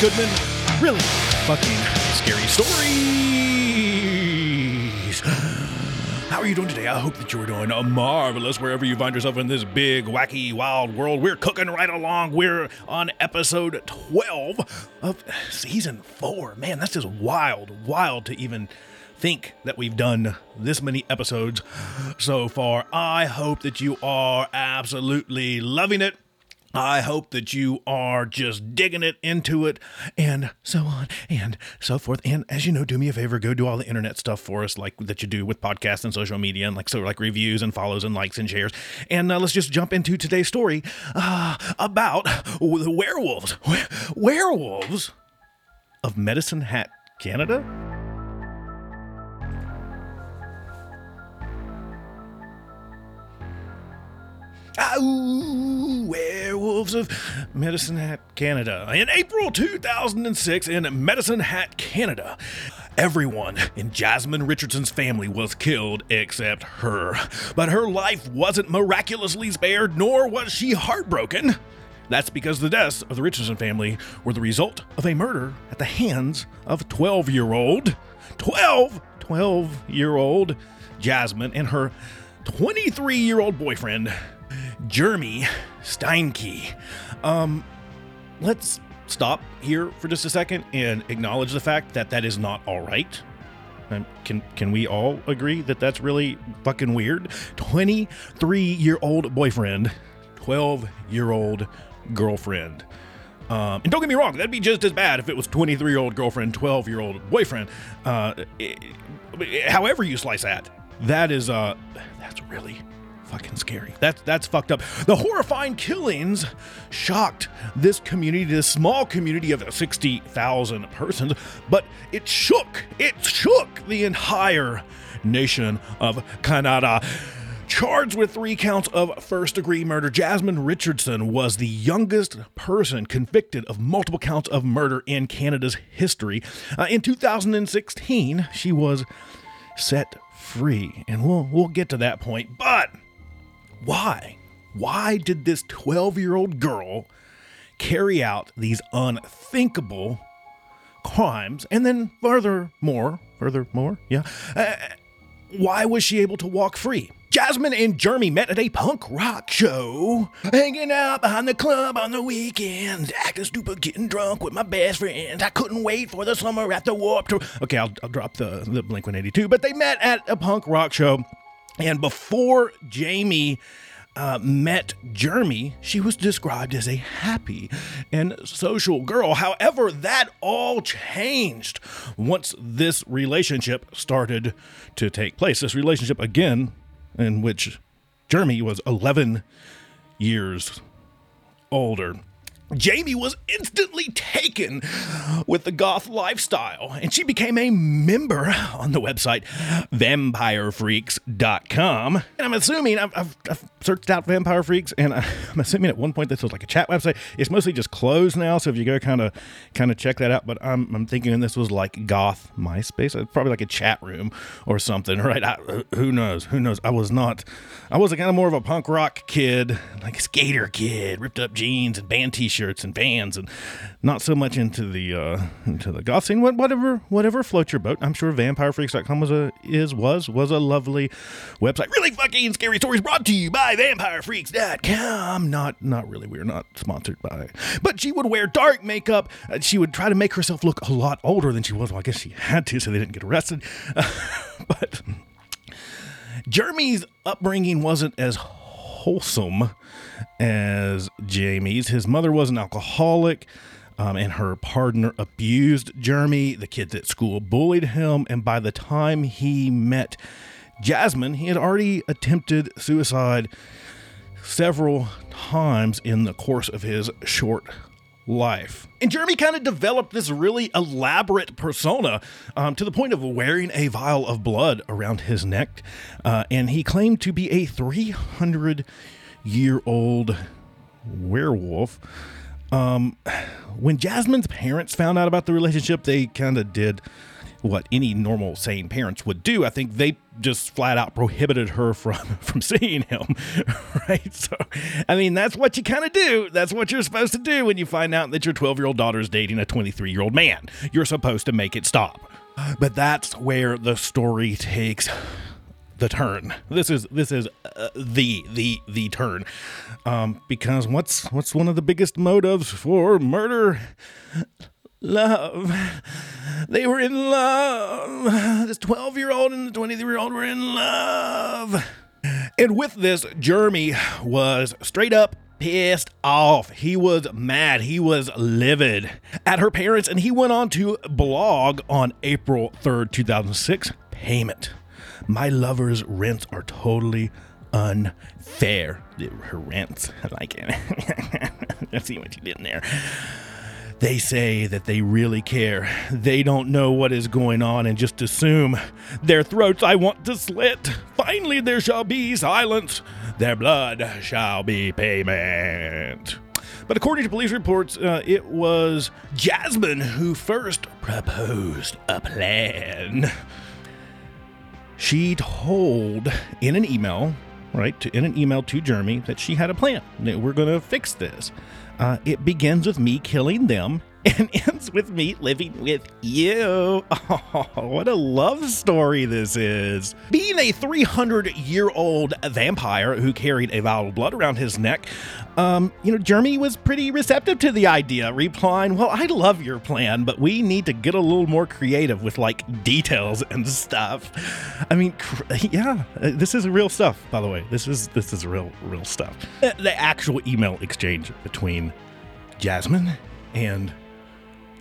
Goodman. Really fucking scary stories. How are you doing today? I hope that you're doing uh, marvelous wherever you find yourself in this big, wacky, wild world. We're cooking right along. We're on episode 12 of season 4. Man, that's just wild, wild to even think that we've done this many episodes so far. I hope that you are absolutely loving it. I hope that you are just digging it into it and so on and so forth. And as you know, do me a favor, go do all the internet stuff for us, like that you do with podcasts and social media, and like so, like reviews and follows and likes and shares. And uh, let's just jump into today's story uh, about the werewolves. Werewolves of Medicine Hat, Canada. Ooh, werewolves of Medicine Hat, Canada. In April 2006, in Medicine Hat, Canada, everyone in Jasmine Richardson's family was killed except her. But her life wasn't miraculously spared, nor was she heartbroken. That's because the deaths of the Richardson family were the result of a murder at the hands of 12 year old, 12, 12 year old Jasmine and her 23 year old boyfriend, Jeremy Steinke. Um, let's stop here for just a second and acknowledge the fact that that is not all right. Um, can can we all agree that that's really fucking weird? 23 year old boyfriend, 12 year old girlfriend. Um, and don't get me wrong, that'd be just as bad if it was 23 year old girlfriend, 12 year old boyfriend. Uh, it, however you slice that, that is uh, that's really fucking scary. That's that's fucked up. The horrifying killings shocked this community, this small community of 60,000 persons, but it shook, it shook the entire nation of Canada. Charged with three counts of first degree murder, Jasmine Richardson was the youngest person convicted of multiple counts of murder in Canada's history. Uh, in 2016, she was set free, and we'll we'll get to that point. But why? Why did this 12 year old girl carry out these unthinkable crimes? And then, furthermore, furthermore, yeah, uh, why was she able to walk free? Jasmine and Jeremy met at a punk rock show, hanging out behind the club on the weekends, acting stupid, getting drunk with my best friends. I couldn't wait for the summer at the Warped Tour. Okay, I'll, I'll drop the, the Blink 182, but they met at a punk rock show and before Jamie uh, met Jeremy, she was described as a happy and social girl. However, that all changed once this relationship started to take place. This relationship, again, in which Jeremy was 11 years older. Jamie was instantly taken with the goth lifestyle, and she became a member on the website vampirefreaks.com. And I'm assuming, I've, I've, I've, searched out Vampire Freaks, and I'm assuming at one point this was like a chat website. It's mostly just closed now, so if you go kind of kind of check that out, but I'm, I'm thinking this was like goth MySpace. It's probably like a chat room or something, right? I, uh, who knows? Who knows? I was not, I was kind of more of a punk rock kid, like a skater kid, ripped up jeans and band t shirts shirts and bands, and not so much into the uh, into the goth scene. Whatever, whatever floats your boat. I'm sure VampireFreaks.com was a is was was a lovely website. Really fucking scary stories brought to you by VampireFreaks.com. Not not really. We're not sponsored by, but she would wear dark makeup. Uh, she would try to make herself look a lot older than she was. Well, I guess she had to, so they didn't get arrested. Uh, but Jeremy's upbringing wasn't as wholesome as Jamie's. His mother was an alcoholic. Um, and her partner abused Jeremy. The kids at school bullied him. And by the time he met Jasmine, he had already attempted suicide several times in the course of his short life. And Jeremy kind of developed this really elaborate persona um, to the point of wearing a vial of blood around his neck. Uh, and he claimed to be a 300 year old werewolf. Um, when Jasmine's parents found out about the relationship, they kind of did what any normal sane parents would do. I think they just flat out prohibited her from from seeing him. Right? So, I mean, that's what you kind of do. That's what you're supposed to do when you find out that your 12 year old daughter is dating a 23 year old man. You're supposed to make it stop. But that's where the story takes the turn. This is this is uh, the the the turn, um, because what's what's one of the biggest motives for murder? Love. They were in love. This twelve year old and the twenty three year old were in love. And with this, Jeremy was straight up pissed off. He was mad. He was livid at her parents, and he went on to blog on April 3rd, 2006 payment. My lover's rents are totally unfair. Her rents, I like it. I see what you did in there. They say that they really care. They don't know what is going on and just assume. Their throats I want to slit. Finally, there shall be silence. Their blood shall be payment. But according to police reports, uh, it was Jasmine who first proposed a plan. She told in an email, right, to, in an email to Jeremy that she had a plan. We're going to fix this. Uh, it begins with me killing them and ends with me living with you. Oh, what a love story this is. Being a 300 year old vampire who carried a vial of blood around his neck, um, you know, Jeremy was pretty receptive to the idea, replying, Well, I love your plan, but we need to get a little more creative with like details and stuff. I mean, cr- yeah, uh, this is real stuff, by the way. This is this is real, real stuff. Uh, The actual email exchange between Jasmine and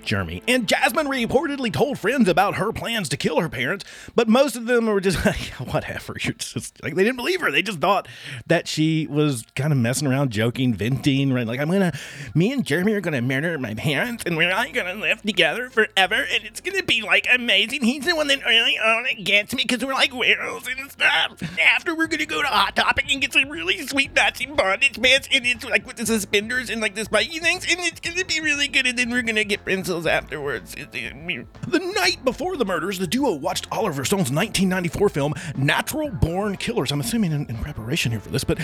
Jeremy. And Jasmine reportedly told friends about her plans to kill her parents, but most of them were just like, whatever. You're just like, they didn't believe her. They just thought that she was kind of messing around, joking, venting, right? Like, I'm gonna, me and Jeremy are gonna murder my parents and we're all gonna live together forever and it's gonna be like amazing. He's the one that only gets me because we're like werewolves and stuff. After we're gonna go to Hot Topic and get some really sweet Nazi bondage pants and it's like with the suspenders and like the spiky things and it's gonna be really good and then we're gonna get afterwards. The night before the murders, the duo watched Oliver Stone's 1994 film Natural Born Killers. I'm assuming in, in preparation here for this, but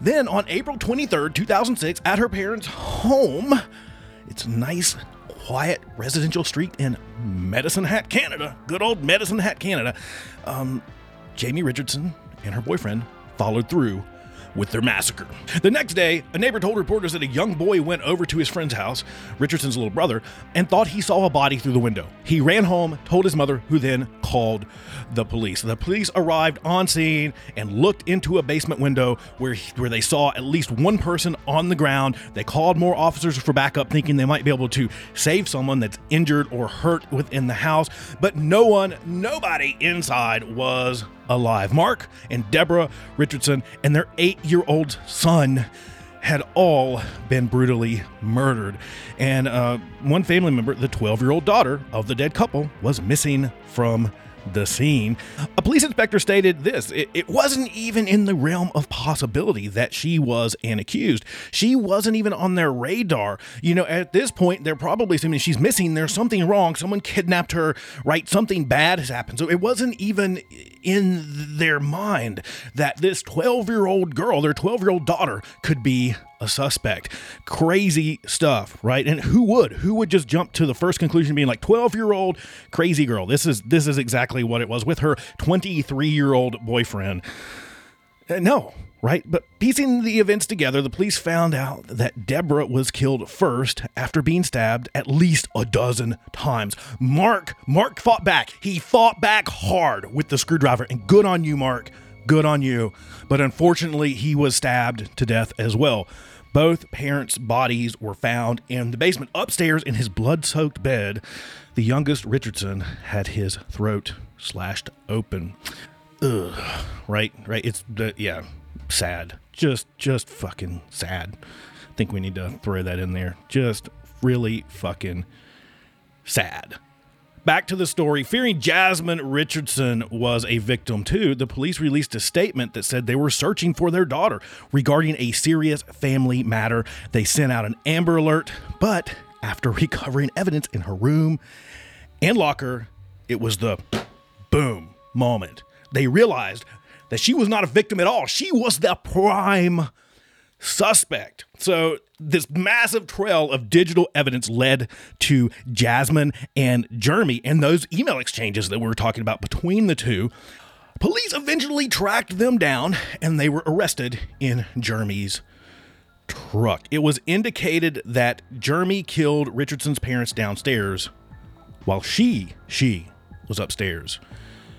then on April 23rd, 2006, at her parents' home, it's a nice, quiet residential street in Medicine Hat, Canada. Good old Medicine Hat, Canada. Um, Jamie Richardson and her boyfriend followed through with their massacre. The next day, a neighbor told reporters that a young boy went over to his friend's house, Richardson's little brother, and thought he saw a body through the window. He ran home, told his mother, who then called the police. The police arrived on scene and looked into a basement window where where they saw at least one person on the ground. They called more officers for backup thinking they might be able to save someone that's injured or hurt within the house, but no one, nobody inside was alive. Mark and Deborah Richardson and their 8-year-old son had all been brutally murdered. And uh, one family member, the 12 year old daughter of the dead couple, was missing from the scene. A police inspector stated this it, it, wasn't even in the realm of possibility that she was an accused. She wasn't even on their radar. You know, at this point, they're probably assuming she's missing. There's something wrong. Someone kidnapped her, right? Something bad has happened. So it wasn't even in their mind that this 12 year old girl, their 12 year old daughter, could be a suspect. Crazy stuff, right? And who would? Who would just jump to the first conclusion being like 12-year-old crazy girl. This is this is exactly what it was with her 23-year-old boyfriend. Uh, no, right? But piecing the events together, the police found out that Deborah was killed first after being stabbed at least a dozen times. Mark, Mark fought back. He fought back hard with the screwdriver, and good on you, Mark. Good on you. But unfortunately, he was stabbed to death as well. Both parents' bodies were found in the basement upstairs in his blood soaked bed. The youngest, Richardson, had his throat slashed open. Ugh. Right? Right? It's the, yeah, sad. Just, just fucking sad. I think we need to throw that in there. Just really fucking sad. Back to the story. Fearing Jasmine Richardson was a victim too, the police released a statement that said they were searching for their daughter regarding a serious family matter. They sent out an Amber Alert, but after recovering evidence in her room and locker, it was the boom moment. they realized that she was not a victim at all. She was the prime suspect. So, this massive trail of digital evidence led to Jasmine and Jeremy and those email exchanges that we were talking about between the two. Police eventually tracked them down and they were arrested in Jeremy's truck. It was indicated that Jeremy killed Richardson's parents downstairs while she, she was upstairs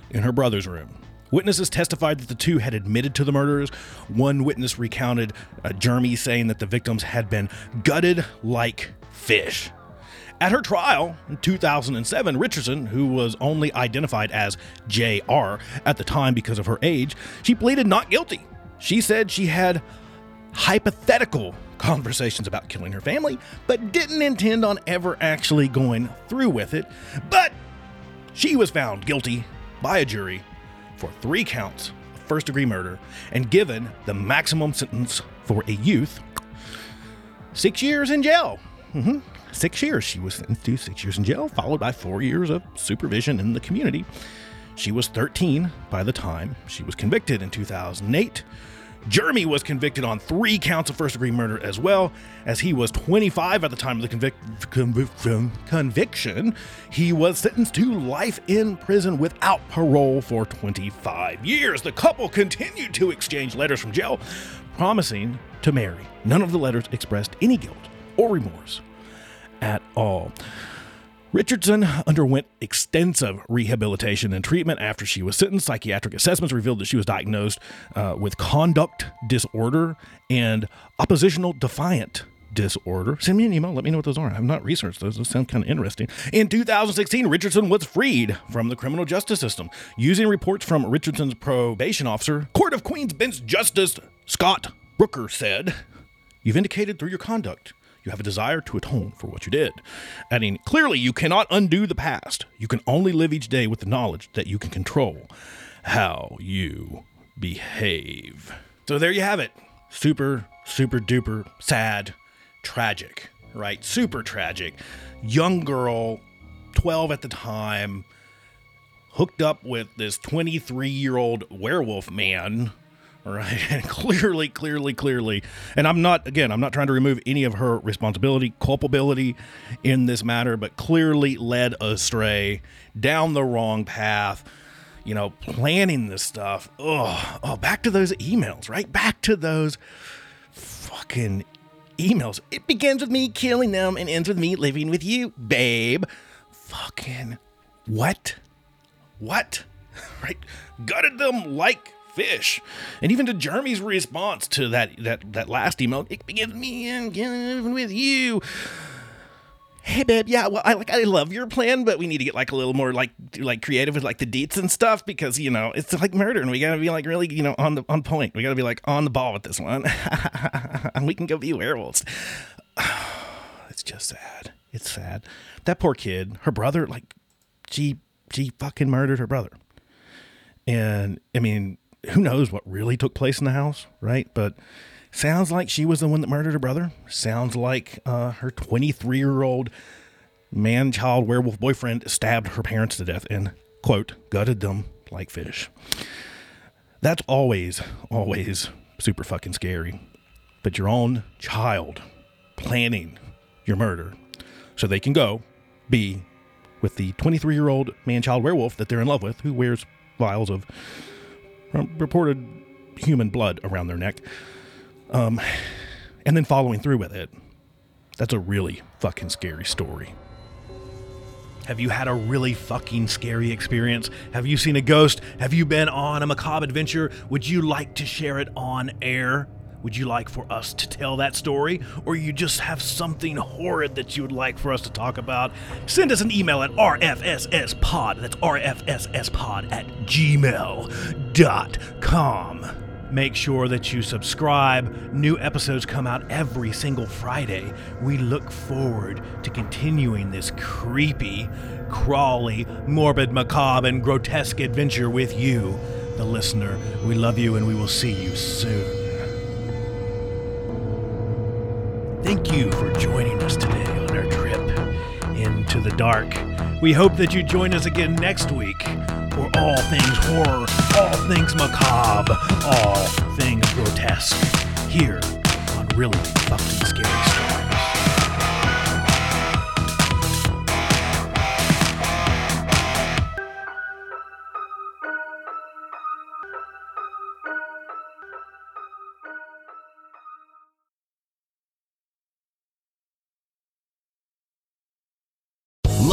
in her brother's room. Witnesses testified that the two had admitted to the murders. One witness recounted uh, Jeremy saying that the victims had been gutted like fish. At her trial in 2007, Richardson, who was only identified as J.R. at the time because of her age, she pleaded not guilty. She said she had hypothetical conversations about killing her family, but didn't intend on ever actually going through with it. But she was found guilty by a jury for three counts of first degree murder and given the maximum sentence for a youth six years in jail. Mm-hmm. Six years. She was sentenced to six years in jail, followed by four years of supervision in the community. She was 13 by the time she was convicted in 2008. Jeremy was convicted on three counts of first degree murder as well, as he was 25 at the time of the convic- convic- conviction. He was sentenced to life in prison without parole for 25 years. The couple continued to exchange letters from jail, promising to marry. None of the letters expressed any guilt or remorse at all. Richardson underwent extensive rehabilitation and treatment after she was sentenced. Psychiatric assessments revealed that she was diagnosed uh, with conduct disorder and oppositional defiant disorder. Send me an email. Let me know what those are. I've not researched those. Those sound kind of interesting. In 2016, Richardson was freed from the criminal justice system using reports from Richardson's probation officer. Court of Queen's Bench Justice Scott Brooker said, You've indicated through your conduct you have a desire to atone for what you did. Adding, clearly, you cannot undo the past. You can only live each day with the knowledge that you can control how you behave. So there you have it. Super, super duper sad, tragic, right? Super tragic. Young girl, 12 at the time, hooked up with this 23 year old werewolf man right? And clearly, clearly, clearly, and I'm not, again, I'm not trying to remove any of her responsibility, culpability in this matter, but clearly led astray down the wrong path, you know, planning this stuff. Oh, oh, back to those emails, right? Back to those fucking emails. It begins with me killing them and ends with me living with you, babe. Fucking what? What? Right? Gutted them like fish. And even to Jeremy's response to that that that last email, it begins me and with you. Hey babe, yeah, well I like I love your plan, but we need to get like a little more like like creative with like the deets and stuff because you know it's like murder and we gotta be like really you know on the on point. We gotta be like on the ball with this one. and we can go be werewolves. it's just sad. It's sad. That poor kid, her brother, like she she fucking murdered her brother. And I mean, who knows what really took place in the house, right? But sounds like she was the one that murdered her brother. Sounds like uh, her 23 year old man child werewolf boyfriend stabbed her parents to death and, quote, gutted them like fish. That's always, always super fucking scary. But your own child planning your murder so they can go be with the 23 year old man child werewolf that they're in love with who wears vials of reported human blood around their neck, um, and then following through with it. That's a really fucking scary story. Have you had a really fucking scary experience? Have you seen a ghost? Have you been on a macabre adventure? Would you like to share it on air? Would you like for us to tell that story? Or you just have something horrid that you would like for us to talk about? Send us an email at rfsspod. That's rfsspod at gmail.com. Make sure that you subscribe. New episodes come out every single Friday. We look forward to continuing this creepy, crawly, morbid, macabre, and grotesque adventure with you, the listener. We love you and we will see you soon. Thank you for joining us today on our trip into the dark. We hope that you join us again next week for all things horror, all things macabre, all things grotesque. Here on Really Fucking Scary